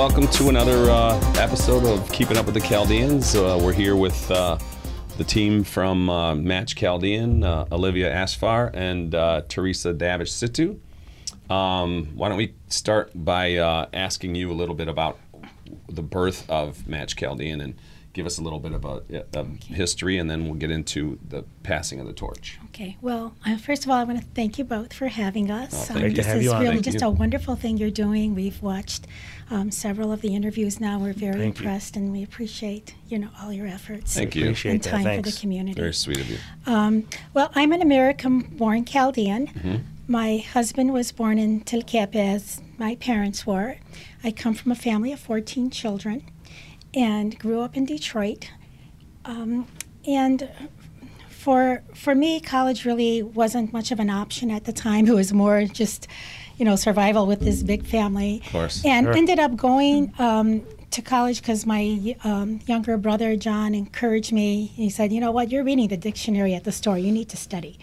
welcome to another uh, episode of Keeping Up with the Chaldeans. Uh, we're here with uh, the team from uh, Match Chaldean, uh, Olivia Asfar and uh, Teresa Davish Situ. Um, why don't we start by asking you a little bit about the birth of Match Chaldean and give us a little bit of a, a history, and then we'll get into the passing of the torch. Okay. Well, uh, first of all, I want to thank you both for having us. Oh, thank you. this to have is you really Thank just you. a wonderful thing you're doing. We've watched um, several of the interviews now. We're very Thank you. impressed, and we appreciate you know all your efforts. Thank you. Appreciate and that. time for the community. Very sweet of you. Um, well, I'm an American-born Chaldean. Mm-hmm. My husband was born in Tilcapa, as my parents were. I come from a family of 14 children, and grew up in Detroit. Um, and for for me, college really wasn't much of an option at the time. It was more just, you know, survival with this big family. Of course. And Sure. ended up going um, to college because my um, younger brother John encouraged me. He said, "You know what? You're reading the dictionary at the store. You need to study."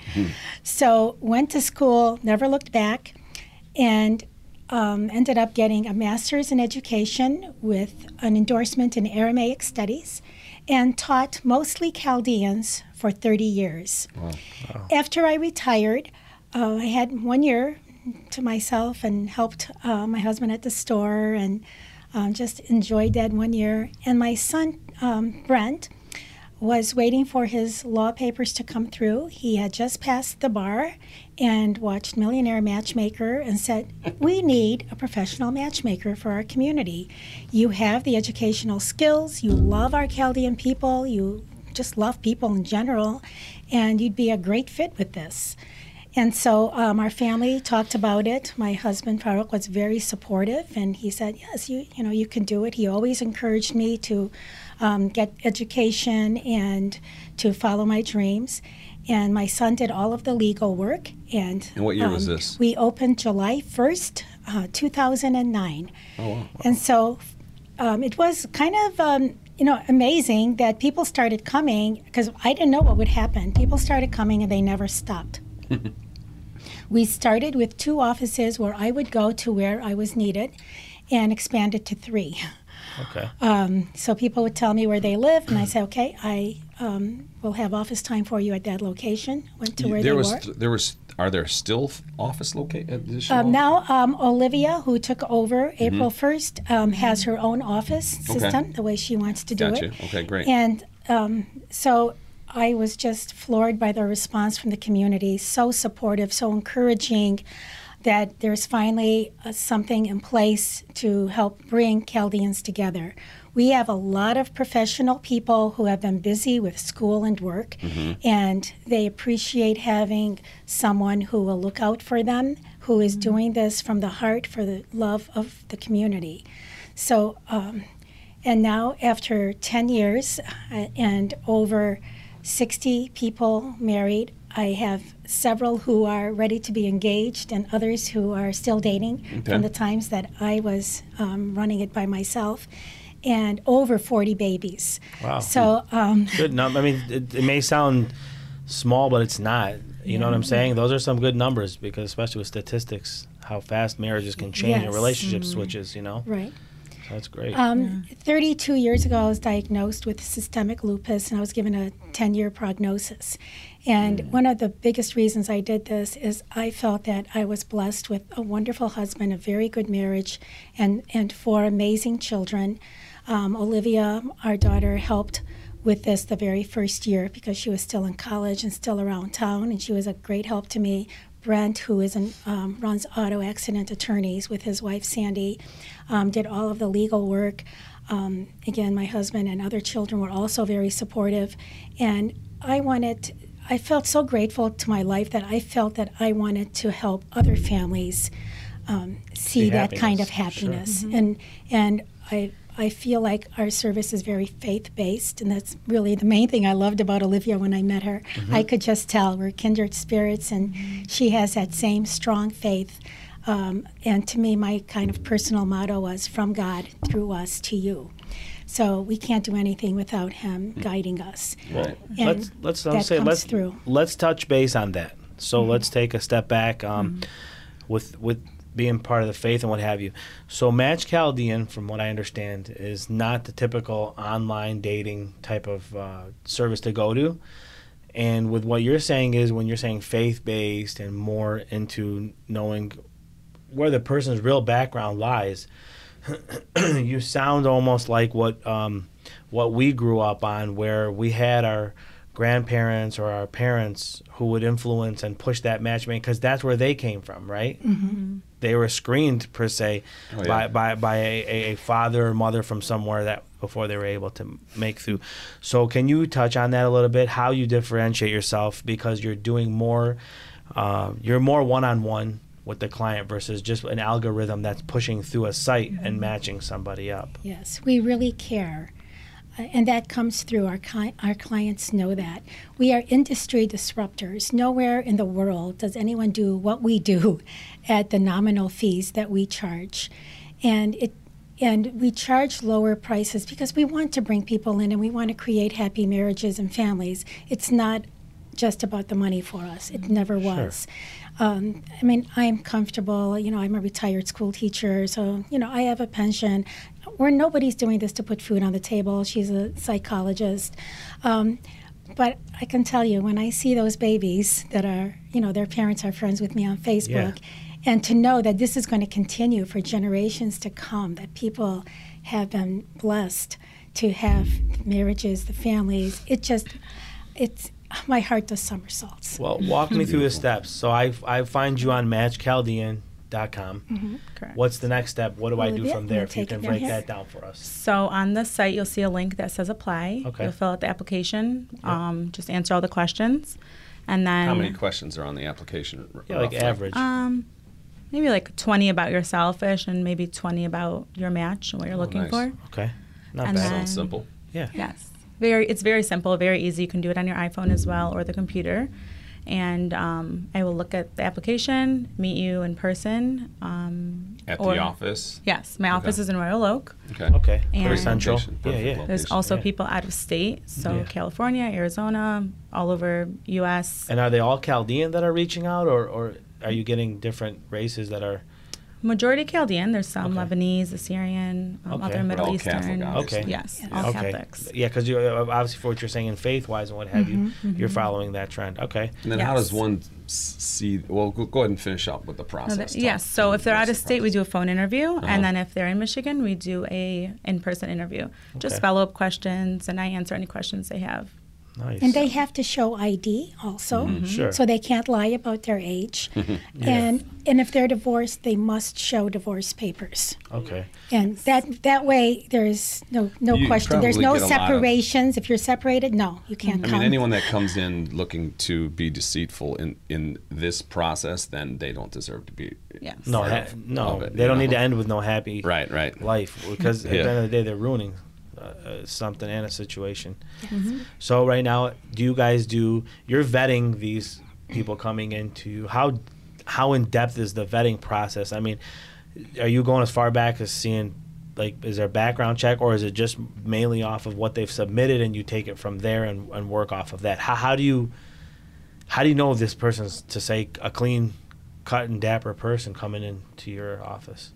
So went to school, never looked back, and um, ended up getting a master's in education with an endorsement in Aramaic studies, and taught mostly Chaldeans for 30 years. After I retired, uh, I had one year to myself and helped uh, my husband at the store and um, just enjoyed that one year. And my son, um, Brent, was waiting for his law papers to come through. He had just passed the bar and watched Millionaire Matchmaker and said, We need a professional matchmaker for our community. You have the educational skills, you love our Chaldean people, you just love people in general, and you'd be a great fit with this. And so um, our family talked about it. My husband Farouk was very supportive, and he said, "Yes, you you know you can do it." He always encouraged me to um, get education and to follow my dreams. And my son did all of the legal work. And, And what year was um, this? We opened July first, uh, two thousand and nine. Oh, wow. And so um, it was kind of, um, you know, amazing that people started coming because I didn't know what would happen. People started coming and they never stopped. we started with two offices where I would go to where I was needed and expanded to three. Okay. Um, so people would tell me where they live, and I say, okay, I um, will have office time for you at that location. Went to where there they was were. there was are there still office locate Um, now, um, Olivia, who took over April 1st, um, has her own office Mm-hmm. Okay. system the way she wants to do Gotcha. it. Okay, great. And um, so I was just floored by the response from the community. So supportive, so encouraging that there's finally uh, something in place to help bring Chaldeans together. We have a lot of professional people who have been busy with school and work, and they appreciate having someone who will look out for them, who is doing this from the heart for the love of the community. So, um, and now, after 10 years uh, and over 60 people married, I have several who are ready to be engaged and others who are still dating Okay. from the times that I was um, running it by myself, and over 40 babies. Wow. So, um, Good. num- I mean, it, it may sound small, but it's not. You know what I'm saying? Those are some good numbers because, especially with statistics, how fast marriages can change and Yes. relationship switches. You know, right. So that's great. Um, 32 years ago, I was diagnosed with systemic lupus and I was given a 10 year prognosis. And one of the biggest reasons I did this is I felt that I was blessed with a wonderful husband, a very good marriage, and, and four amazing children. Um, Olivia, our daughter, helped with this the very first year because she was still in college and still around town, and she was a great help to me. Brent, who is an, um, runs auto accident attorneys with his wife Sandy, um, did all of the legal work. Um, again, my husband and other children were also very supportive, and I wanted. I felt so grateful to my life that I felt that I wanted to help other families um, see that kind of happiness, sure. happiness, and and I I feel like our service is very faith based, and that's really the main thing I loved about Olivia when I met her. I could just tell we're kindred spirits, and she has that same strong faith. Um, and to me, my kind of personal motto was from God through us to you. So we can't do anything without Him guiding us. Right. And let's let's say let's through. let's touch base on that. So let's take a step back. Um, With with being part of the faith and what have you. So Match Chaldean, from what I understand, is not the typical online dating type of uh, service to go to. And with what you're saying is when you're saying faith based and more into knowing where the person's real background lies, you sound almost like what um, what we grew up on, where we had our grandparents or our parents who would influence and push that matchmaking because that's where they came from, right? Mm-hmm. They were screened per se Oh, yeah. by by, by a, a father or mother from somewhere that before they were able to make through. So can you touch on that a little bit? How you differentiate yourself because you're doing more, uh, you're more one on one with the client versus just an algorithm that's pushing through a site and matching somebody up. Yes, we really care. And that comes through. Our, cli- our clients know that. We are industry disruptors. Nowhere in the world does anyone do what we do at the nominal fees that we charge. And it and we charge lower prices because we want to bring people in and we want to create happy marriages and families. It's not just about the money for us. It never was. Um, I mean, I'm comfortable. You know, I'm a retired school teacher, so you know, I have a pension. Where nobody's doing this to put food on the table. She's a psychologist. Um, but I can tell you, when I see those babies that are, you know, their parents are friends with me on Facebook, and to know that this is going to continue for generations to come, that people have been blessed to have marriages, the families, it just, it's, my heart does somersaults. Well, walk me through the steps. So I, I find you on matchchaldean.com. Correct. What's the next step? What do I do from there? If you can break here? that down for us. So on the site, you'll see a link that says apply. Okay. You'll fill out the application. Um, just answer all the questions, and then How many questions are on the application? Yeah, like average. um, maybe like 20 about yourself-ish and maybe 20 about your match and what you're Oh, looking nice. for. okay. Not and bad. then- Sounds simple. yeah. Yes. Very. It's very simple. Very easy. You can do it on your iPhone as well or the computer. And um, I will look at the application, meet you in person. Um, At or- the office? Yes, my office is in Royal Oak. Okay. Okay. And- Pretty central. Yeah, yeah. location. There's also yeah. people out of state, so Yeah. California, Arizona, all over U.S. And are they all Chaldean that are reaching out, or, or are you getting different races that are? Majority Chaldean. There's some Okay. Lebanese, Assyrian, um, Okay. other Middle all Catholic, Eastern. obviously. Okay. Yes, Yes. all okay. Catholics. Yeah, because you uh, obviously for what you're saying in faith wise and what have you, Mm-hmm, you're following that trend. Okay. And then how does one see? Well, go, go ahead and finish up with the No, process. the- yes. So if they're out of state, we do a phone interview, Uh-huh. and then if they're in Michigan, we do a in-person interview. Just Okay. follow up questions, and I answer any questions they have. Nice. And they have to show ID also, Mm-hmm. Sure. so they can't lie about their age. And and if they're divorced, they must show divorce papers. okay. And that that way, there's no no You question. There's no probably get a lot of- separations. If you're separated, no, you can't I come. mean, anyone that comes in looking to be deceitful in, in this process, then they don't deserve to be. Yes. No, ha- no, it, they don't know? need to end with no happy Right, right. life because at Yeah. the end of the day, they're ruining uh, uh, something and a situation. Mm-hmm. So right now, do you guys do? You're vetting these people coming into how how in depth is the vetting process? I mean, are you going as far back as seeing? Like, is there a background check, or is it just mainly off of what they've submitted, and you take it from there and, and work off of that? How, how do you, how do you know if this person's to say a clean, cut and dapper person coming into your office?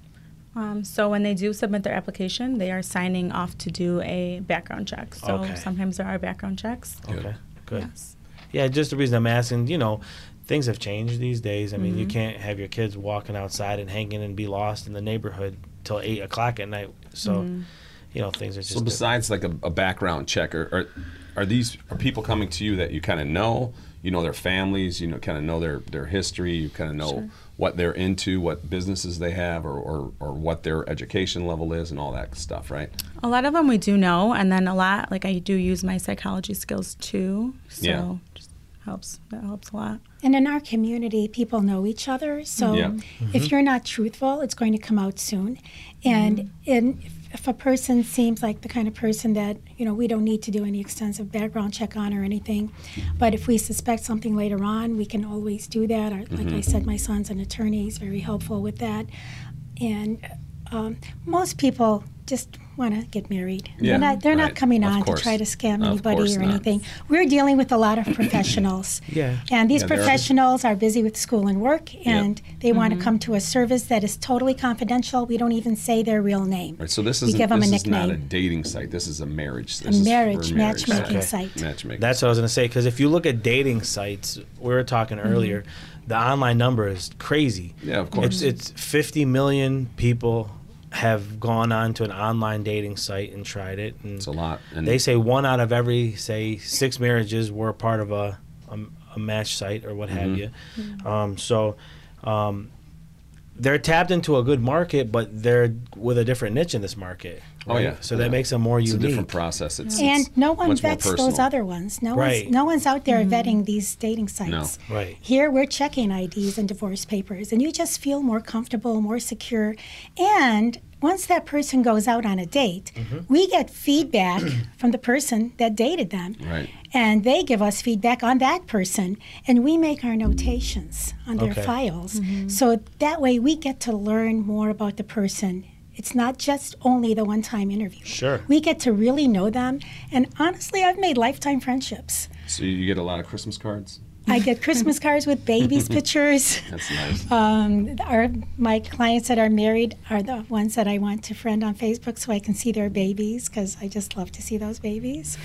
Um, so when they do submit their application, they are signing off to do a background check. So Okay. sometimes there are background checks. Okay, good. Yes. Yeah, just the reason I'm asking, you know, things have changed these days. I mean, you Mhm. can't have your kids walking outside and hanging and be lost in the neighborhood till eight o'clock at night. So, Mhm. you know, things are just. So besides like a, a background check, or, are, are these are people coming to you that you kind of know? You know their families. You know, kind of know their their history. You kind of know Sure. What they're into, what businesses they have, or, or or what their education level is, and all that stuff, right? A lot of them we do know, and then a lot like I do use my psychology skills too. So Yeah. just helps. That helps a lot. And in our community, people know each other. So Yeah. if mm-hmm. you're not truthful, it's going to come out soon. And mm-hmm. in, if, a person seems like the kind of person that, you know, we don't need to do any extensive background check on or anything, but if we suspect something later on, we can always do that. Or, like I said, my son's an attorney, he's very helpful with that. And um, most people just want to get married. Yeah, they're not, they're right. not coming Of on course. to try to scam anybody or not. anything. We're dealing with a lot of professionals. Yeah. And these Yeah, they're- professionals are busy with school and work, and they want to come to a service that is totally confidential. We don't even say their real name. Right, so this is we isn't give 'em a this is not a dating site. This is a marriage. This is for marriage matchmaking site. site. Matchmaking. That's what I was going to say. Because if you look at dating sites, we were talking Mm-hmm. earlier, the online number is crazy. Yeah, of course. It's, it's 50 million people have gone on to an online dating site and tried it. And It's a lot. And they say one out of every, say, six marriages were part of a, a, a match site or what have you. Um, so um, they're tapped into a good market, but they're with a different niche in this market. Oh, yeah. So Yeah. that makes them more it's unique. a different process. It's, And it's no one vets those other ones. No Right. one's no one's out there vetting these dating sites. No. Right. Here we're checking IDs and divorce papers, and you just feel more comfortable, more secure. And once that person goes out on a date, Mm-hmm. we get feedback from the person that dated them. Right. And they give us feedback on that person, and we make our notations on their Okay. files. So that way we get to learn more about the person. It's not just only the one time interview. Sure. We get to really know them. And honestly, I've made lifetime friendships. So you get a lot of Christmas cards. I get Christmas cards with babies' pictures. That's nice. Um, our my clients that are married are the ones that I want to friend on Facebook so I can see their babies because I just love to see those babies,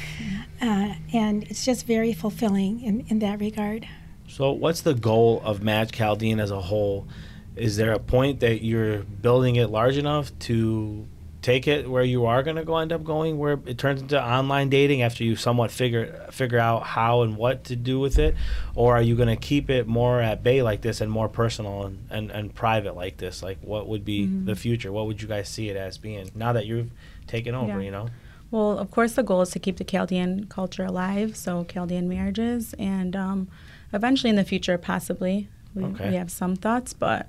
uh, and it's just very fulfilling in, in that regard. So, what's the goal of Match Chaldean as a whole? Is there a point that you're building it large enough to take it where you are going to go end up going, where it turns into online dating after you somewhat figure figure out how and what to do with it, or are you going to keep it more at bay like this and more personal and, and, and private like this? Like, what would be the future? What would you guys see it as being now that you've taken over? Yeah. You know. Well, of course, the goal is to keep the Chaldean culture alive, so Chaldean marriages, and um, eventually in the future, possibly. We, Okay. we have some thoughts, but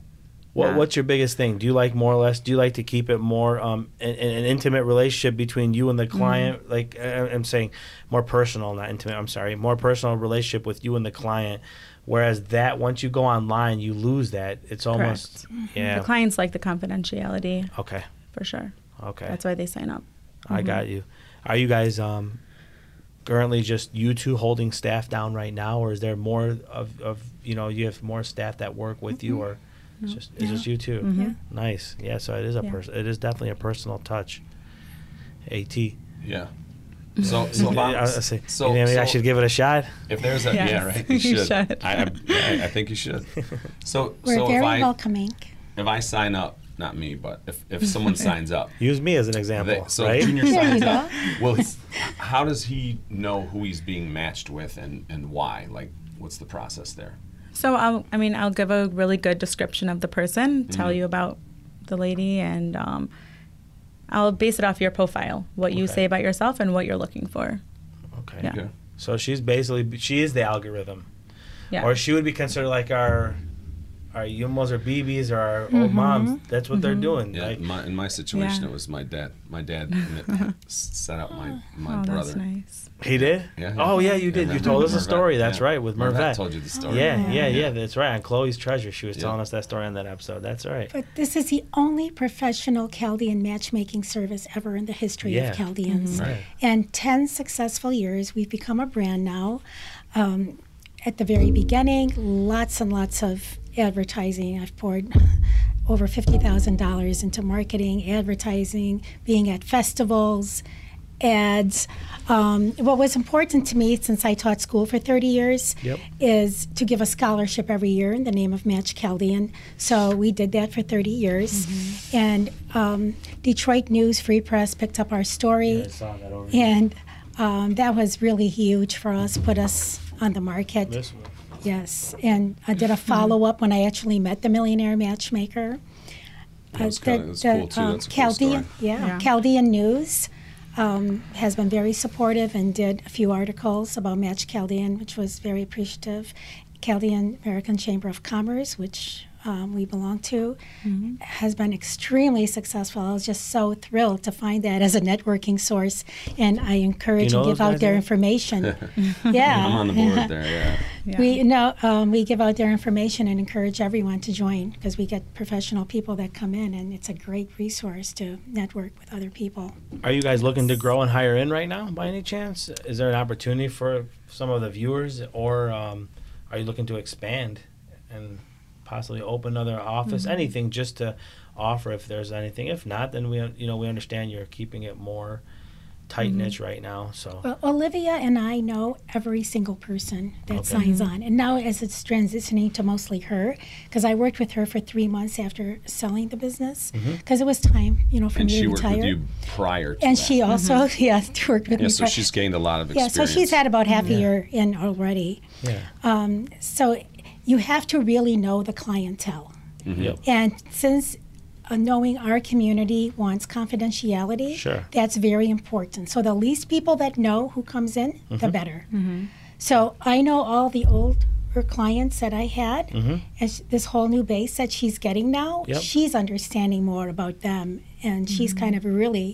What. What's your biggest thing? Do you like more or less? Do you like to keep it more um, an, an intimate relationship between you and the Mm-hmm. client? Like I- I'm saying, more personal, not intimate. I'm sorry, more personal relationship with you and the client. Whereas that, once you go online, you lose that. It's almost yeah. the clients like the confidentiality okay, for sure. okay. That's why they sign up. I got you. Are you guys um, currently just you two holding staff down right now, or is there more of, of you know you have more staff that work with you, or it's just it's No. just you 2 Mhm. Nice. Yeah. So it is a Yeah. person. It is definitely a personal touch. At. Yeah. So so if, I, I'm- say, so, you think I so should give it a shot. if there's a Yes, yeah right you you should, should. I, I I think you should. So We're so very if I welcoming. if I sign up, not me, but if if someone signs up, Use me as an example, they, so right? Junior There you signs up. go. Well, how does he know who he's being matched with and and why? Like, what's the process there? So I'll, I mean, I'll give a really good description of the person, tell Mhm. you about the lady, and um, I'll base it off your profile, what you say about yourself, and what you're looking for. okay. Yeah. Okay. So she's basically she is the algorithm, Yeah. or she would be considered like our our Yumos or BBs or our old mm-hmm. moms. That's what they're mm-hmm. doing. Yeah, Like, in my, in my situation, Yeah. it was my dad. My dad set up my my oh, brother. that's nice. he did. Yeah. Oh yeah, you Yeah, did. You told us a Mervet, story. That's yeah. right with Mervet Mervet. told you the story. Yeah, yeah, Yeah. yeah, That's right. On Chloe's Treasure, she was Yeah. telling us that story on that episode. That's right. But this is the only professional Chaldean matchmaking service ever in the history Yeah. of Chaldeans. Mm-hmm. Right. And 10 successful years, we've become a brand now. Um, at the very beginning, lots and lots of advertising. I've poured over $50,000 into marketing, advertising, being at festivals, ads. Um, what was important to me, since I taught school for 30 years, Yep. is to give a scholarship every year in the name of Match Chaldean. So we did that for 30 years. And um, Detroit News Free Press picked up our story. I saw that. And um, that was really huge for us, put us on the market. This one. Yes, and I did a follow up when I actually met the millionaire matchmaker. That was Uh, kinda- the- that's the, cool, too. um, That's a cool Chaldean, story. yeah, Yeah. Chaldean News um, has been very supportive and did a few articles about Match Chaldean, which was very appreciative. Chaldean American Chamber of Commerce, which um, we belong to has been extremely successful. I was just so thrilled to find that as a networking source, and I encourage know and give out their there? information. yeah, I'm on the board there. Yeah. Yeah. We no, um, we give out their information and encourage everyone to join because we get professional people that come in, and it's a great resource to network with other people. Are you guys looking to grow and hire in right now by any chance? Is there an opportunity for some of the viewers, or um, are you looking to expand and possibly open another office? Mm-hmm. Anything just to offer if there's anything. If not, then we you know we understand you're keeping it more mm-hmm. tight niche right now. So Well, Olivia and I know every single person that Okay. signs mm-hmm. on, and now as it's transitioning to mostly her, because I worked with her for three months after selling the business, because it was time, you know, for And me she to worked retire. with you prior to and that. she also, yeah, worked with Yeah, me. so pri- she's gained a lot of experience. yeah, so she's had about half a year in already. yeah, Um, so you have to really know the clientele. yep. And since uh, knowing our community wants confidentiality, Sure. that's very important. So the least people that know who comes in, Mm-hmm. the better. So I know all the older clients that I had, and sh- this whole new base that she's getting now, Mm-hmm. Yep. she's understanding more about them, and she's kind of really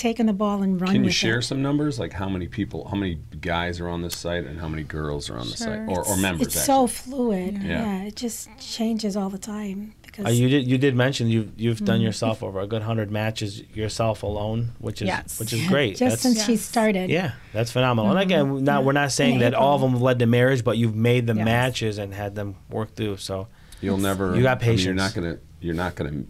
taken the ball and run Can you with share it. some numbers, like how many people, how many guys are on this site, and how many girls are on the site, or, or members? It's actually. so fluid. Yeah. Yeah. it just changes all the time because Uh, you did you did mention you've you've Mm-hmm. done yourself over a good hundred matches yourself alone, which is Yes. which is great. just That's- since she started. Yeah, that's phenomenal. And again, not we're not saying In that all of them have led to marriage, but you've made the Yes. matches and had them work through. So You'll never. You got I mean, you're not gonna. You're not gonna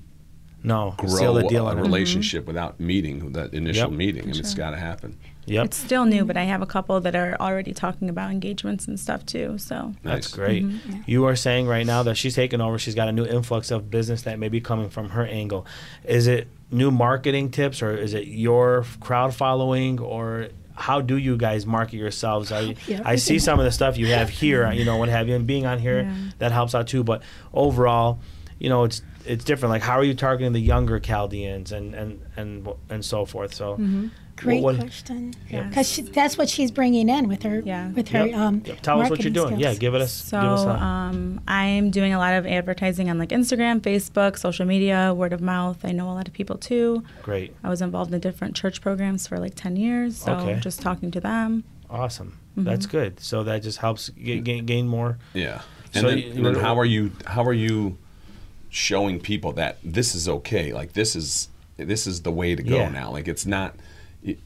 no, grow seal the deal a on it. relationship without meeting that initial Yep. meeting. I mean, it's got to happen. Yep, It's still new, but I have a couple that are already talking about engagements and stuff too. So that's Nice. great. Mm-hmm. You are saying right now that she's taken over. She's got a new influx of business that may be coming from her angle. Is it new marketing tips, or is it your crowd following, or how do you guys market yourselves? I, Yeah, I see some of the stuff you have here, you know, what have you, and being on here Yeah. that helps out too. But overall, you know, it's it's different. Like, how are you targeting the younger Chaldeans and and and and so forth? So, Great what- question. Yes. Because that's what she's bringing in with her. Yeah. With her. Yep. Um, Yep. Tell us what you're doing. skills. Yeah, give it us. So give us a, um, I'm doing a lot of advertising on like Instagram, Facebook, social media, word of mouth. I know a lot of people too. great, I was involved in different church programs for like 10 years, so Okay. just talking to them. awesome. That's good. So that just helps g- gain, gain more. Yeah. And So then, you- and then how are you? How are you showing people that this is okay? Like this is this is the way to go Yeah. now. Like it's not. It,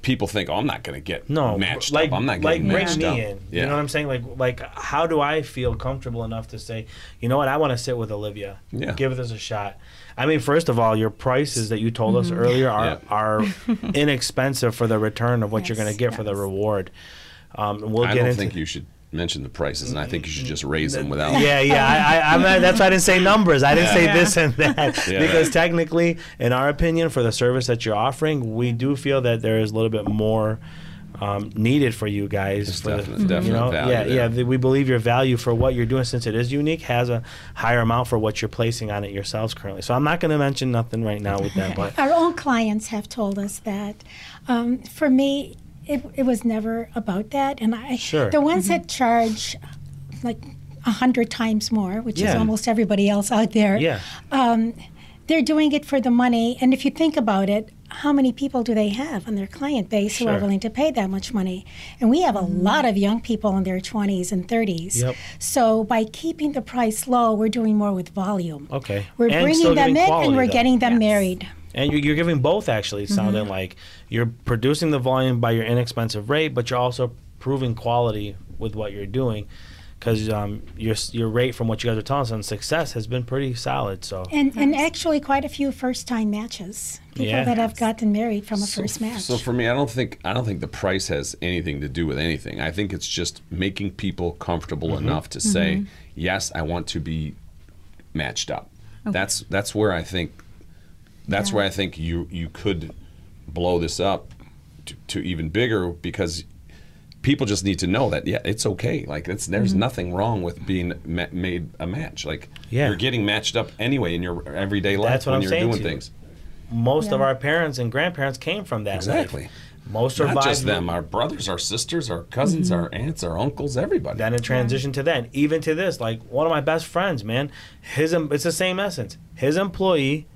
people think, oh, I'm not going to get No, matched like up. I'm not like getting bring matched me up. in. Yeah. You know what I'm saying? Like like how do I feel comfortable enough to say, you know what, I want to sit with Olivia. Yeah. Give this a shot. I mean, first of all, your prices that you told us earlier are Yeah. are inexpensive for the return of what you're going to Yes, get for the reward. Um, and we'll I get don't into think you should mention the prices, and I think you should just raise them without. Yeah, yeah. I, I, I'm that's why I didn't say numbers. I didn't say Yeah. this and that Yeah. because technically, in our opinion, for the service that you're offering, we do feel that there is a little bit more um, needed for you guys. There's for the- definite- definite you know, value yeah, there. yeah. the- We believe your value for what you're doing, since it is unique, has a higher amount for what you're placing on it yourselves currently. So I'm not going to mention nothing right now with that, but Our own clients have told us that. Um, for me, it, it was never about that, and I Sure. the ones mm-hmm. that charge like a hundred times more, which is almost everybody else out there. yeah, um, they're doing it for the money. And if you think about it, how many people do they have on their client base who Sure. are willing to pay that much money? And we have a mm-hmm. lot of young people in their 20s and 30s. Yep. So by keeping the price low, we're doing more with volume. okay. We're And bringing them in getting and we're though. getting them Yes. married. And you're, you're giving both actually, sounding Mm-hmm. like you're producing the volume by your inexpensive rate, but you're also proving quality with what you're doing. Because um, your your rate from what you guys are telling us on success has been pretty solid. So And, and actually, quite a few first time matches. People Yeah. that have gotten married from a first match. So for me, I don't think I don't think the price has anything to do with anything. I think it's just making people comfortable Mm-hmm. enough to say, yes, I want to be matched up. That's that's where I think that's Yeah. where I think you you could blow this up to, to even bigger because people just need to know that yeah it's okay like it's there's Mm-hmm. nothing wrong with being ma- made a match like Yeah. you're getting matched up anyway in your everyday life That's what when I'm you're saying doing to you. things most of our parents and grandparents came from that. life. Exactly. Most survived. Not just them, our brothers, our sisters, our cousins, our aunts, our uncles, everybody. Then it transitioned to then, even to this. Like one of my best friends, man. His it's the same essence. His employee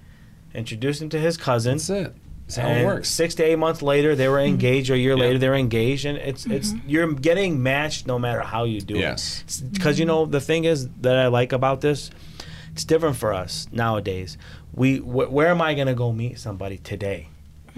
introduced him to his cousin. That's it. That's how it works. Six to eight months later, they were mm-hmm. engaged. Or a year Yeah. later, they were engaged, and it's it's mm-hmm. you're getting matched no matter how you do Yes. it. Because you mm-hmm. know the thing is that I like about this, it's different for us nowadays. We wh- where am I gonna go meet somebody today?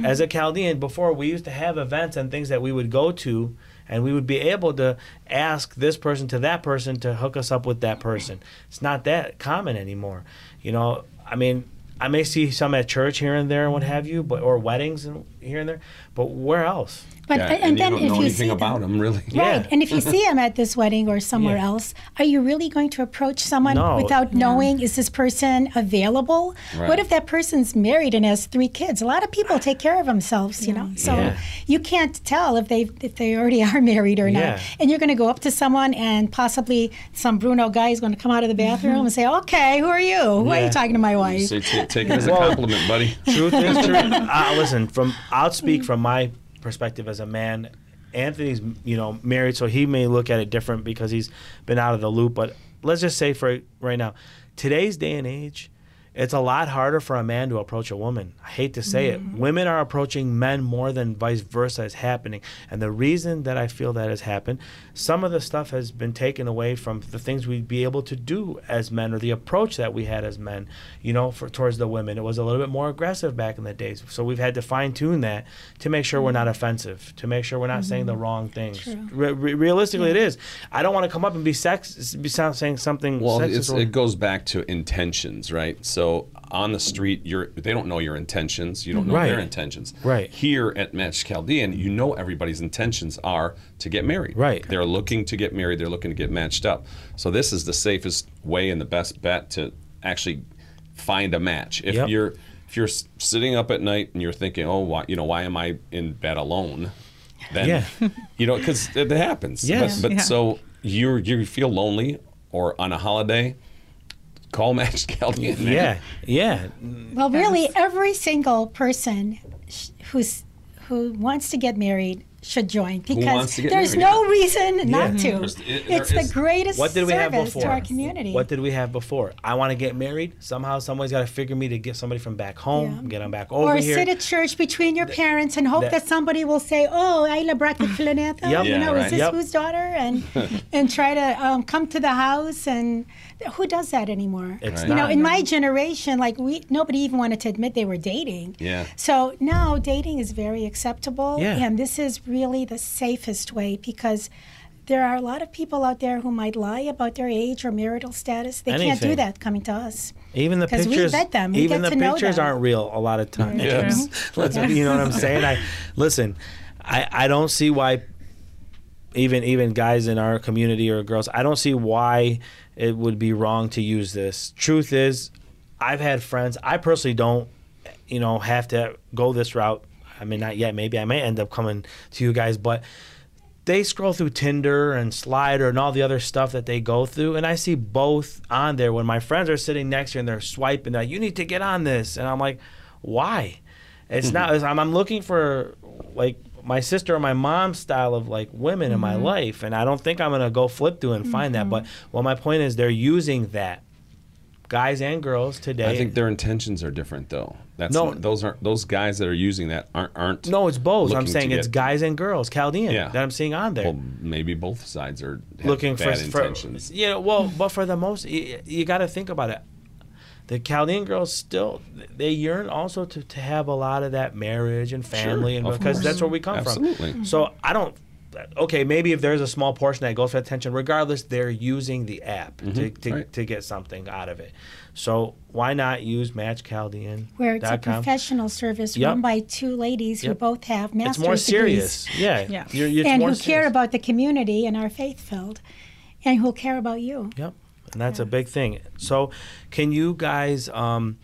As a Chaldean, before we used to have events and things that we would go to, and we would be able to ask this person to that person to hook us up with that person. It's not that common anymore. You know, I mean, I may see some at church here and there and what mm-hmm. have you, but or weddings and here and there, but where else? But Yeah, and, and, then you don't if know you anything see about them, them, really. Right. Yeah. And if you see them at this wedding or somewhere Yeah. else, are you really going to approach someone No. without knowing is this person available? Right. What if that person's married and has three kids? A lot of people take care of themselves, you know. So Yeah. you can't tell if they if they already are married or Yeah. not. And you're going to go up to someone and possibly some Bruno guy is going to come out of the bathroom and say, "Okay, who are you? Who are Mm-hmm. You talking to my wife?" So take, take it as a compliment, buddy. Truth is true. Uh, listen, from I'll speak from my perspective as a man. Anthony's, you know, married, so he may look at it different because he's been out of the loop. But let's just say for right now, today's day and age, it's a lot harder for a man to approach a woman. I hate to say it. Mm-hmm. Women are approaching men more than vice versa is happening. And the reason that I feel that has happened, some of the stuff has been taken away from the things we'd be able to do as men or the approach that we had as men, you know, for towards the women. It was a little bit more aggressive back in the days. So we've had to fine tune that to make sure we're not mm-hmm. offensive, to make sure we're not saying the mm-hmm. wrong things. True. Re- re- realistically, it is. I don't want to come up and be sex, be saying something Well, sexist it's, it goes back to intentions, right? So on the street, you're they don't know your intentions. You don't know Right. their intentions. Right. Here at Match Chaldean, you know everybody's intentions are to get married. Right. They're looking to get married. They're looking to get matched up. So this is the safest way and the best bet to actually find a match. If Yep. you're if you're sitting up at night and you're thinking, oh, why you know why am I in bed alone? Then Yeah. you know because it, it happens. Yes. But, but Yeah. so you you feel lonely or on a holiday, call Match Chaldean. man. yeah, yeah. Well, really, every single person who's who wants to get married should join because wants to get there's married? no reason not to. There's- it- there it's the greatest What did we have before? to our community. What did we have before? I want to get married. Somehow, somebody's got to figure me to get somebody from back home, Yeah. get them back over or here. sit at church between your parents and hope that- that, somebody will say, "Oh, Ayla Brackett Filanetha, Yep. you Yeah, know, right. is this Yep. whose daughter?" And and try to um, come to the house. And who does that anymore? It's you know, not. in my generation, like we nobody even wanted to admit they were dating. Yeah. So now dating is very acceptable, Yeah. and this is really the safest way because. There are a lot of people out there who might lie about their age or marital status. They can't do that coming to us. even the 'Cause we pictures, vet them. We even get the to know pictures them. aren't real a lot of times. Very Yes. Let's, you know what I'm saying? I listen. I I don't see why. Even even guys in our community or girls, I don't see why it would be wrong to use this. Truth is, I've had friends. I personally don't, you know, have to go this route. I mean, not yet. Maybe I may end up coming to you guys, but they scroll through Tinder and Slider and all the other stuff that they go through, and I see both on there. When my friends are sitting next to you and they're swiping, they're like, "You need to get on this," and I'm like, "Why?" It's mm-hmm. not. I'm, I'm looking for like my sister or my mom's style of like women in my mm-hmm. life, and I don't think I'm gonna go flip through and find that. Mm-hmm. But well, my point is they're using that, guys and girls today. I think their intentions are different, though. That's No. not- those aren't those guys that are using that aren't aren't. no, it's both. I'm saying it's get- guys and girls, Chaldean, Yeah. that I'm seeing on there. Well, maybe both sides are looking for, bad for intentions. you know well but for the most you, you got to think about it the Chaldean girls still they yearn also to, to have a lot of that marriage and family and because course. that's where we come Absolutely. from so i don't okay maybe if there's a small portion that goes for attention regardless they're using the app to, to, Mm-hmm. right. to get something out of it so why not use matchchaldean.com where it's a professional service Yep. run by two ladies who both have master's it's more degrees serious yeah, Yeah. You're, it's and more who care about the community and are faith filled, and who care about you. Yep, and that's a big thing. So, can you guys um,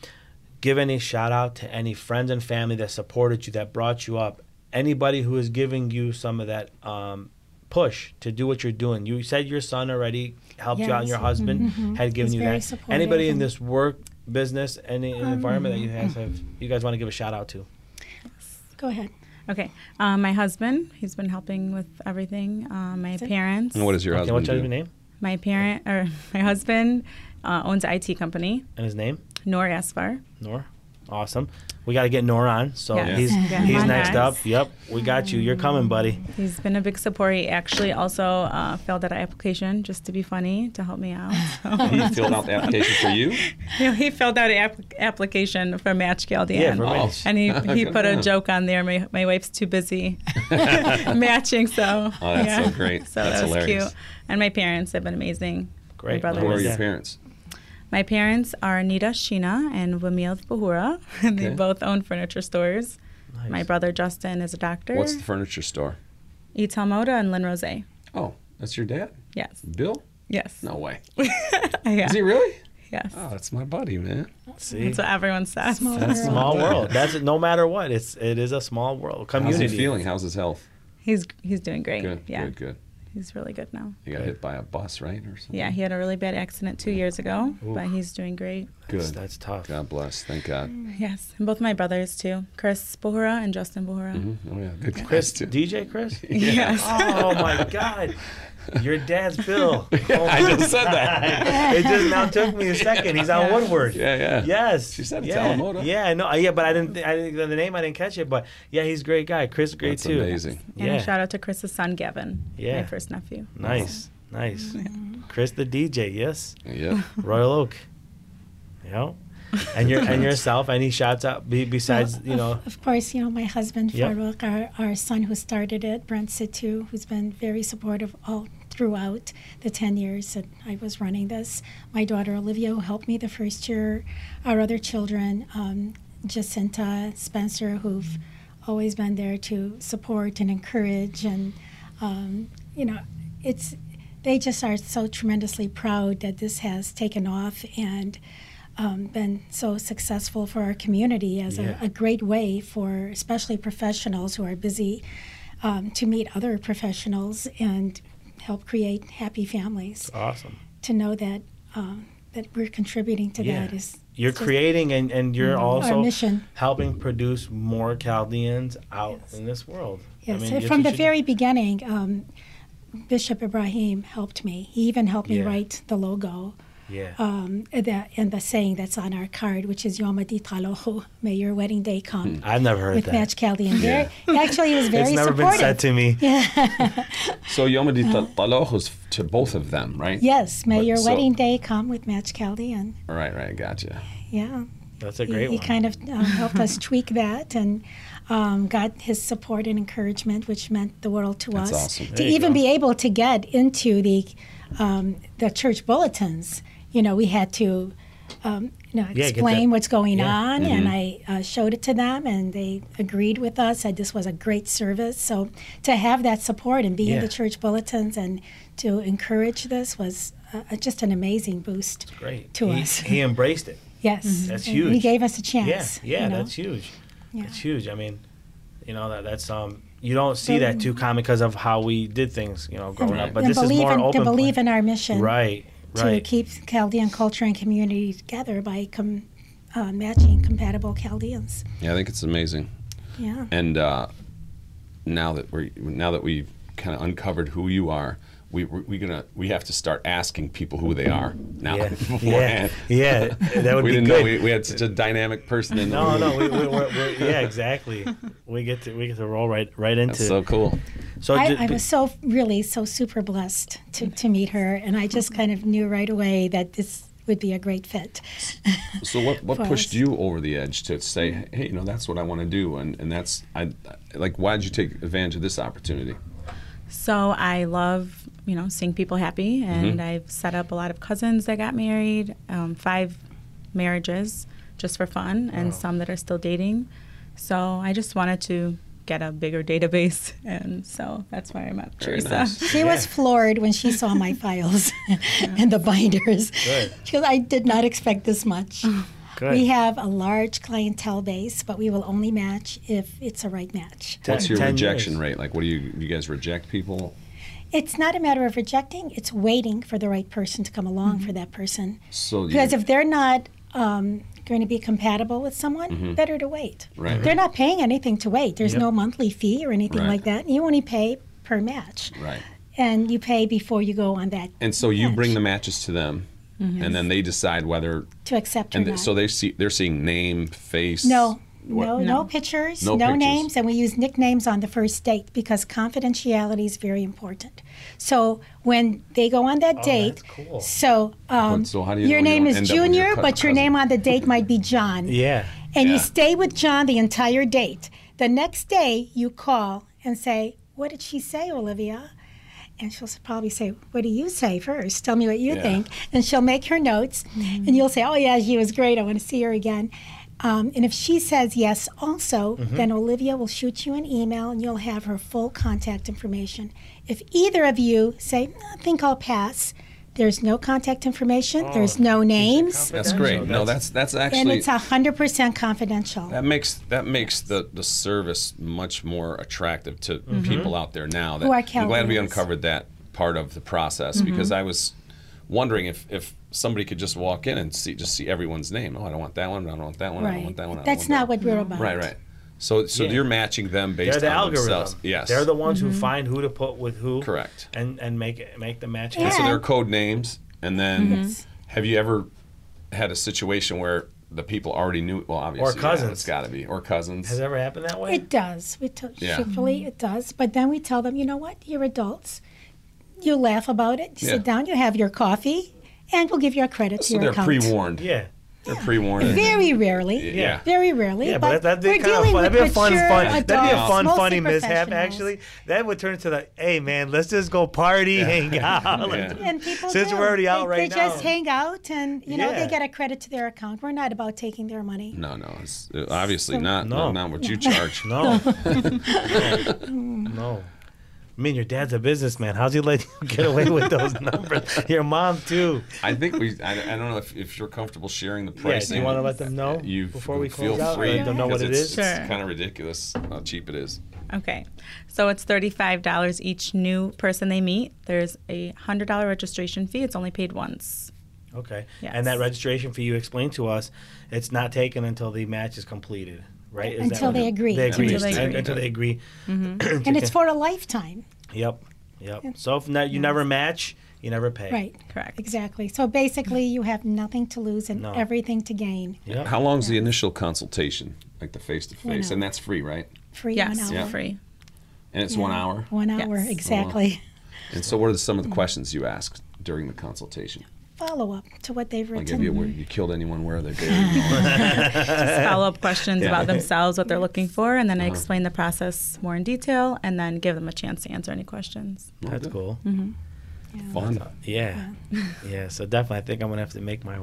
give any shout out to any friends and family that supported you, that brought you up? Anybody who is giving you some of that um, push to do what you're doing? You said your son already helped you out, and your Yes. husband had given He's you very that. supportive Anybody in this work business, any environment that you guys have, you guys want to give a shout out to? Go ahead. Okay. Um, my husband, he's been helping with everything. Um, my parents. And what does your Okay, husband what's do? your name My parent or my husband uh, owns an IT company, and his name? Nor Asfar. Nor. Awesome. We got to get Nor on. So Yes. he's Yeah. he's next guys. up. Yep, we got you. You're coming, buddy. He's been a big support. He actually also uh, filled out an application just to be funny to help me out. So. He filled out the application for you. Yeah, he filled out an app- application for Match Chaldean. Yeah, for Oh. And he, he Good put a joke on there. My, my wife's too busy matching, so Oh, that's yeah. so great. So That's that was hilarious. cute. And my parents have been amazing. Great. My brother Who are your parents? My parents are Nita Sheena and Wamil Bahura. and they Okay. both own furniture stores. Nice. My brother Justin is a doctor. What's the furniture store? Ital Moda and Lynn Rose. Oh, that's your dad? Yes. Bill? Yes. No way. yeah. Is he really? Yes. Oh, that's my buddy, man. See, That's what everyone says. Small that's world. small world. That's no matter what. It's it is a small world. Community. How's Community. he feeling? How's his health? He's he's doing great. Good, yeah. good, good. He's really good now. He got hit by a bus, right, or something? Yeah, he had a really bad accident two years ago, but he's doing great. Good. That's, that's tough. God bless. Thank God. Yes, and both my brothers too, Chris Bohura and Justin Bohura. Mhm. Oh yeah, good guys Chris, too. DJ Chris. Yes. Oh my God, your dad's Bill. Oh I just said that. it just now took me a second. He's on Yeah. Woodward. Yeah, yeah. Yes. She said it's yeah. Alamoda. Yeah, no, yeah, but I didn't. I didn't. The name I didn't catch it, but yeah, he's a great guy. Chris, is great That's too. amazing. And Yeah. a shout out to Chris's son Gavin, Yeah. my first nephew. Nice, nice. Chris, the DJ. Yes. Yeah. Royal Oak. And your and yourself. Any shouts out be, besides Well, you know? Of, of course, you know, my husband, Yep. Farouk, our, our son who started it, Brent Situ, who's been very supportive all throughout the 10 years that I was running this. My daughter, Olivia, who helped me the first year. Our other children, um, Jacinta, Spencer, who've always been there to support and encourage. And, um, you know, it's they just are so tremendously proud that this has taken off and um, been so successful for our community as Yeah. a, a great way for especially professionals who are busy um, to meet other professionals and help create happy families. Awesome. To know that um, that we're contributing to Yeah. that is You're creating and, and you're our also helping produce more Chaldeans out Yes. in this world. Yes, mean, from the you do. very beginning, um, Bishop Ibrahim helped me. He even helped me Yeah. write the logo. Yeah. um, that and the saying that's on our card, which is Yom Talohu, may your wedding day come. I've never heard With that. With Match Chaldean. Very, actually, it was very it's never supportive. been said to me. Yeah. So Yom Taloch was to both of them, right? Yes, may But your so- wedding day come with Match Chaldean. Right, right. Gotcha. Yeah. That's a great he one. He kind of um, helped us tweak that and um, got his support and encouragement, which meant the world to That's us. awesome. To even go. be able to get into the um, the church bulletins, you know, we had to um, you know, explain that- what's going yeah. on, and I uh, showed it to them, and they agreed with us. Said this was a great service. So to have that support and be in the church bulletins and to encourage this was uh, just an amazing boost Great. to he, us. He embraced it. Yes, That's And huge. He gave us a Yeah, chance. yeah, you know? that's huge. Yeah. That's huge. I mean, you know that that's um you don't see that too common because of how we did things, you know, growing Right. up. But this is more in, open. to believe plan- in our mission right, to right. keep Chaldean culture and community together by com, uh, matching compatible Chaldeans. Yeah, I think it's amazing. Yeah. And uh, now that we're now that we've kind of uncovered who you are, we we we gonna we have to start asking people who they are now. yeah, yeah, yeah. That would we be didn't good. know we, we had such a dynamic person in the no, room. no, we, we, we're, we're, yeah, exactly. We get to we get to roll right right into. That's so cool. so I, was so really so super blessed to, to meet her, and I just kind of knew right away that this would be a great fit. So what what pushed us. you over the edge to say, hey, you know, that's what I want to do, and and that's I like. Why did you take advantage of this opportunity? So I love, you know, seeing people happy, and Mm-hmm. I've set up a lot of cousins that got married, um, five marriages just for fun, and Wow. some that are still dating. So I just wanted to get a bigger database, and so that's why I met Very Teresa. nice. She was floored when she saw my files and the binders. Good. She goes, I did not expect this much. Good. We have a large clientele base, but we will only match if it's a right match. What's your rejection years. rate? Like, what do you you guys reject people? It's not a matter of rejecting, it's waiting for the right person to come along for that person. So you, Because if they're not um, going to be compatible with someone, better to wait. Mm-hmm. Right. They're not paying anything to wait. There's Yep. no monthly fee or anything Right. like that. You only pay per match, Right. and you pay before you go on that And so you bring the matches to them, and then they decide whether. to accept or And not. th- so they see they're seeing name, face. No, what- no, no, No. pictures, No no, pictures. names, and we use nicknames on the first date because confidentiality is very important. So when they go on that Oh, date, cool. so um, But so how do you your know you name is end up with your Junior, but your cousin? name on the date might be John, Yeah. and Yeah. you stay with John the entire date. The next day, you call and say, "What did she say, Olivia?" And she'll probably say, What do you say first? Tell me what you Yeah. think. And she'll make her notes, and you'll say, Oh, yeah, she was great. I want to see her again. Um, and if she says yes, also, mm-hmm. then Olivia will shoot you an email and you'll have her full contact information. If either of you say, I think I'll pass, there's no contact information, there's no names, That's great. No, that's that's actually. and it's 100% confidential. that makes that makes the the service much more attractive to mm-hmm. people out there now. That, Who are I'm glad we uncovered that part of the process mm-hmm. because I was wondering if if somebody could just walk in and see just see everyone's name. Oh, I don't want that one. I don't want that one. I don't want that one. That's not that what we're about. Right, right. So so Yeah. you're matching them based They're based the on algorithm. themselves. Yes. They're the ones Mm-hmm. who find who to put with who. Correct. And and make it make the match. And Yeah. so there are code names, and then Yes. have you ever had a situation where the people already knew? Well, obviously, or cousins. it's got to be, or cousins. Has it ever happened that way? It does. We t- Yeah. truthfully, it does. But then we tell them, you know what? You're adults. You laugh about it. You Yeah. sit down. You have your coffee, and we'll give you a credit to your account. they're pre-warned. yeah. They're pre-warned. Very rarely. Yeah. Very rarely. Yeah, but, but that, that'd be kind of fun. That'd be a fun, mature fun. That'd be a fun, funny mishap. Actually, that would turn into the, hey man, let's just go party, hang out. Yeah. And people Since do. we're already out they, right they now. just hang out, and you know Yeah. they get a credit to their account. We're not about taking their money. No, no, it's uh, obviously not. No. Not, not what you charge. No. no. no. I mean, your dad's a businessman. How's he let you get away with those numbers? Your mom too. I think we. I, I don't know if, if you're comfortable sharing the Yeah. pricing. Do you want to let them know You before we feel close out? free. Let them know what because it's. Sure. It's kind of ridiculous how cheap it is. Okay. So it's $35 each new person they meet. There's a $100 registration fee. It's only paid once. Okay. Yes. And that registration fee you explained to us, it's not taken until the match is completed, right? Is Until what they agree. They agree. Until they agree. Until they agree. Mm-hmm. And it's for a lifetime. Yep. Yep. So if not, you never match, you never pay. Right. Correct. Exactly. So basically, you have nothing to lose and No. everything to gain. Yep. How long's the initial consultation, like the face to face, and that's free, right? Free Yes. Yeah. free. And it's one hour. One hour, Yes. exactly. And so, what are some of the mm-hmm. questions you ask during the consultation? Follow up to what they've Like, written. have you, where you killed anyone? Where are they buried? Just follow up questions Yeah. about themselves, what they're looking for, and then I Uh-huh. explain the process more in detail and then give them a chance to answer any questions. That's cool. Fun. Yeah. Yeah. So definitely, I think I'm gonna have to make my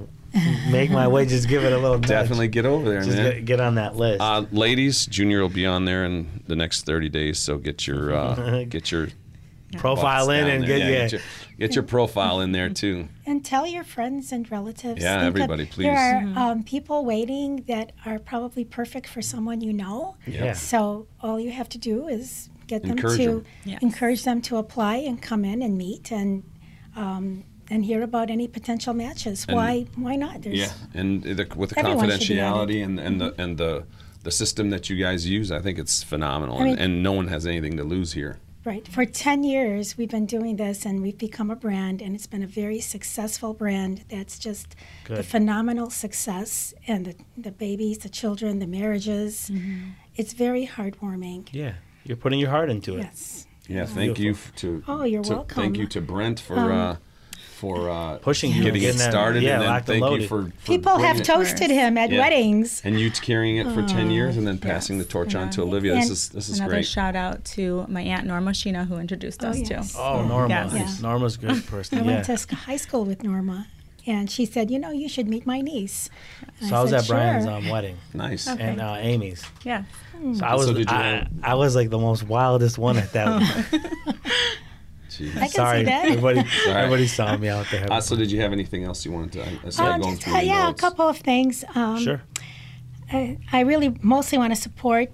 make my way. Just give it a little. nudge. Definitely get over there, Just man. get, get on that list. Uh, ladies, Junior will be on there in the next 30 days, so get your uh, get your Profile in and there. get yeah. get, your, get your profile in there too. And tell your friends and relatives. Yeah, Think of- everybody, please. There are um, people waiting that are probably perfect for someone you know. Yeah. So all you have to do is get them Encourage to them. Yes. encourage them to apply and come in and meet and um, and hear about any potential matches. And- why why not? There's, Yeah, and the, with the Everyone should be confidentiality and and the and the the system that you guys use, I think it's phenomenal, I mean- and, and no one has anything to lose here. Right. For 10 years, we've been doing this and we've become a brand, and it's been a very successful brand that's just the phenomenal success and the, the babies, the children, the marriages. It's very heartwarming. Yeah. You're putting your heart into it. Yes. Yeah, thank you f- to. Oh, you're to- welcome. Thank you to Brent for Um, uh, for uh, Pushing you, getting it getting that- started, yeah, and then locked and thank you for, for People have bringing it- toasted him at Yeah. weddings. and you carrying it for ten years and then passing the torch on to Olivia. This is this is Another great. shout out to my aunt Norma Sheena who introduced Oh, us yes. to. Oh, Norma. Yes. Yeah. Norma's a good person. I yeah. went to high school with Norma, and she said, You know, you should meet my niece. And so I was said, at Brian's "Sure." um, wedding Nice. Okay. and uh, Amy's. Yeah. So I was So did you I, have- I was like the most wildest one at that. one. Jeez. I can Sorry, see that. everybody. right. Everybody saw me out there. Uh, so did you have anything else you wanted to? I, I started Um, going just, through uh, yeah, notes. a couple of things. Um, sure. I, I really mostly want to support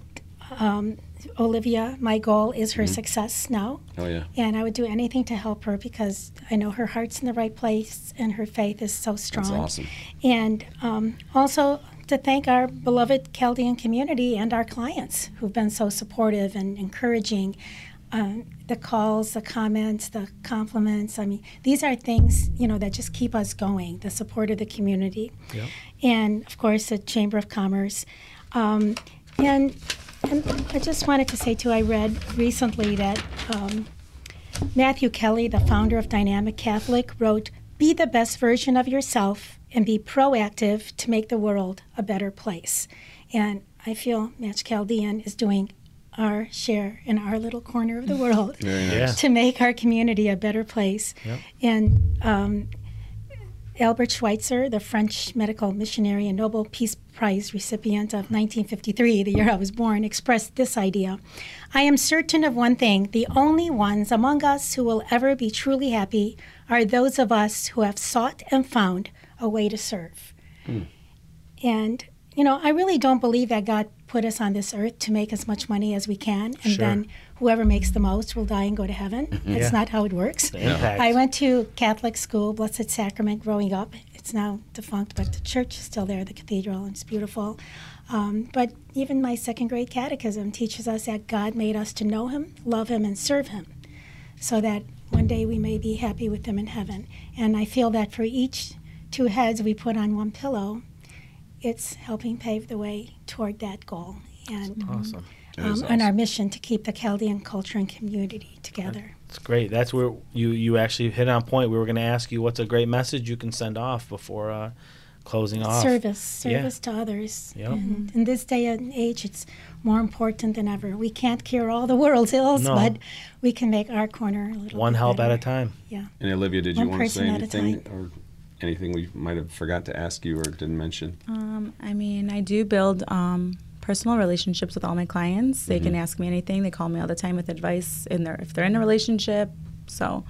um, Olivia, my goal is her success now. Oh yeah. And I would do anything to help her because I know her heart's in the right place and her faith is so strong. That's awesome. And um, also to thank our beloved Chaldean community and our clients who've been so supportive and encouraging. Um, the calls, the comments, the compliments. I mean, these are things you know that just keep us going. The support of the community, Yep. and of course the Chamber of Commerce. Um, and and I just wanted to say too. I read recently that um, Matthew Kelly, the founder of Dynamic Catholic, wrote, Be the best version of yourself and be proactive to make the world a better place. And I feel Match Chaldean is doing our share in our little corner of the world nice. Yeah. to make our community a better place. Yep. And um, Albert Schweitzer, the French medical missionary and Nobel Peace Prize recipient of 1953, the year I was born, expressed this idea I am certain of one thing the only ones among us who will ever be truly happy are those of us who have sought and found a way to serve. And, you know, I really don't believe that God put us on this earth to make as much money as we can, and Sure. then whoever makes the most will die and go to heaven. That's Yeah. not how it works. I went to Catholic school, Blessed Sacrament, growing up. It's now defunct, but the church is still there, the cathedral, and it's beautiful. Um, but even my second grade catechism teaches us that God made us to know Him, love Him, and serve Him, so that one day we may be happy with Him in heaven. And I feel that for each two heads we put on one pillow, it's helping pave the way toward that goal. And awesome. That is um, and our mission to keep the Chaldean culture and community together. It's great. That's where you you actually hit on point. We were going to ask you what's a great message you can send off before uh, closing off. Service, Yeah. service to others. Yep. And in this day and age, it's more important than ever. We can't cure all the world's ills, No. but we can make our corner a little One bit help at a time. Yeah. And Olivia, did you want to person say at a anything time. or anything we might have forgot to ask you or didn't mention? Um, I mean, I do build um, personal relationships with all my clients. They Mm-hmm. can ask me anything. They call me all the time with advice in their if they're in a relationship. So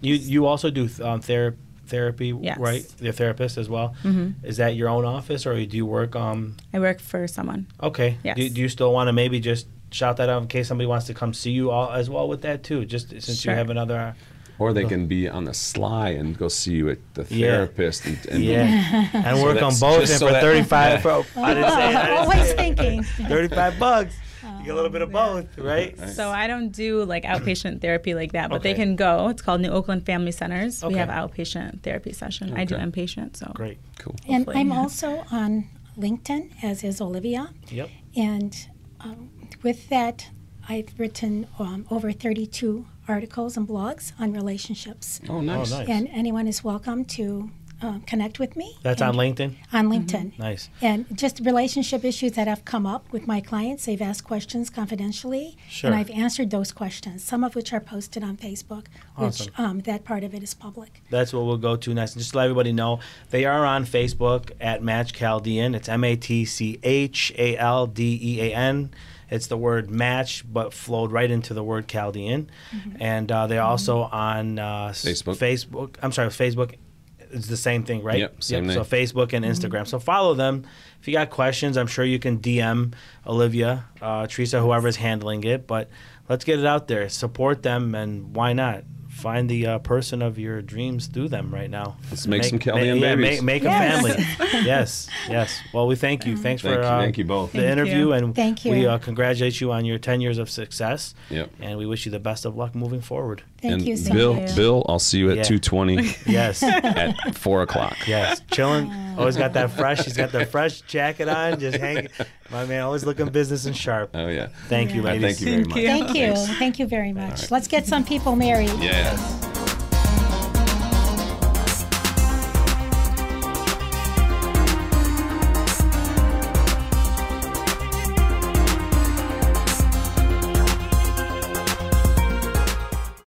You you also do th- um, ther- therapy, Yes. right? You're therapist as well. Mhm. Is that your own office, or do you work? Um, I work for someone. okay. Yes. Do, do you still want to maybe just shout that out in case somebody wants to come see you all as well with that too? Just since Sure. you have another. Or they can be on the sly and go see you at the Yeah. therapist. And, and Yeah, and work on both. And so for that- thirty-five, bro, I didn't say. I didn't Always say- thinking. Thirty-five bucks. You get a little bit of both, right? Right. So I don't do like outpatient therapy like that, but they can go. It's called New Oakland Family Centers. We have outpatient therapy session. I do inpatient. So Great. Cool. And Hopefully. I'm also on LinkedIn, as is Olivia. Yep. And um, with that, I've written um, over 32 articles and blogs on relationships. Oh, nice. nice. And anyone is welcome to uh, connect with me. That's on LinkedIn. On LinkedIn. Nice. And just relationship issues that have come up with my clients. They've asked questions confidentially, Sure. and I've answered those questions. Some of which are posted on Facebook, Awesome. which um, that part of it is public. That's what we'll go to next. And just to let everybody know, they are on Facebook at Match Chaldean. It's M A T C H A L D E A N. It's the word match, but flowed right into the word Chaldean. And uh, they're also on uh, Facebook. Facebook. I'm sorry, Facebook. It's the same thing, right? Yep, same So name. Facebook and Instagram. So follow them. If you got questions, I'm sure you can DM Olivia, uh, Teresa, whoever's handling it. But let's get it out there. Support them, and why not? Find the uh, person of your dreams through them right now. Let's make some Chaldean yeah, babies. Make, make Yes. a family. yes, yes. Well, we thank you. Thanks Thank for you- uh, thank you both. the Thank interview, you. and Thank we uh, congratulate you on your 10 years of success. Yep. And we wish you the best of luck moving forward. Thank and you so Bill, much. you. Bill, I'll see you at Yeah. 220 Yes. at 4 o'clock. Yes, chilling. Always got that fresh. He's got the fresh jacket on, just hanging. My man, always looking business and sharp. Oh, yeah. Thank you, Yeah. Uh, ladies. thank you very much. you. Thank you. Thanks. Thank you very much. Let's get some people married. Yeah. Yes.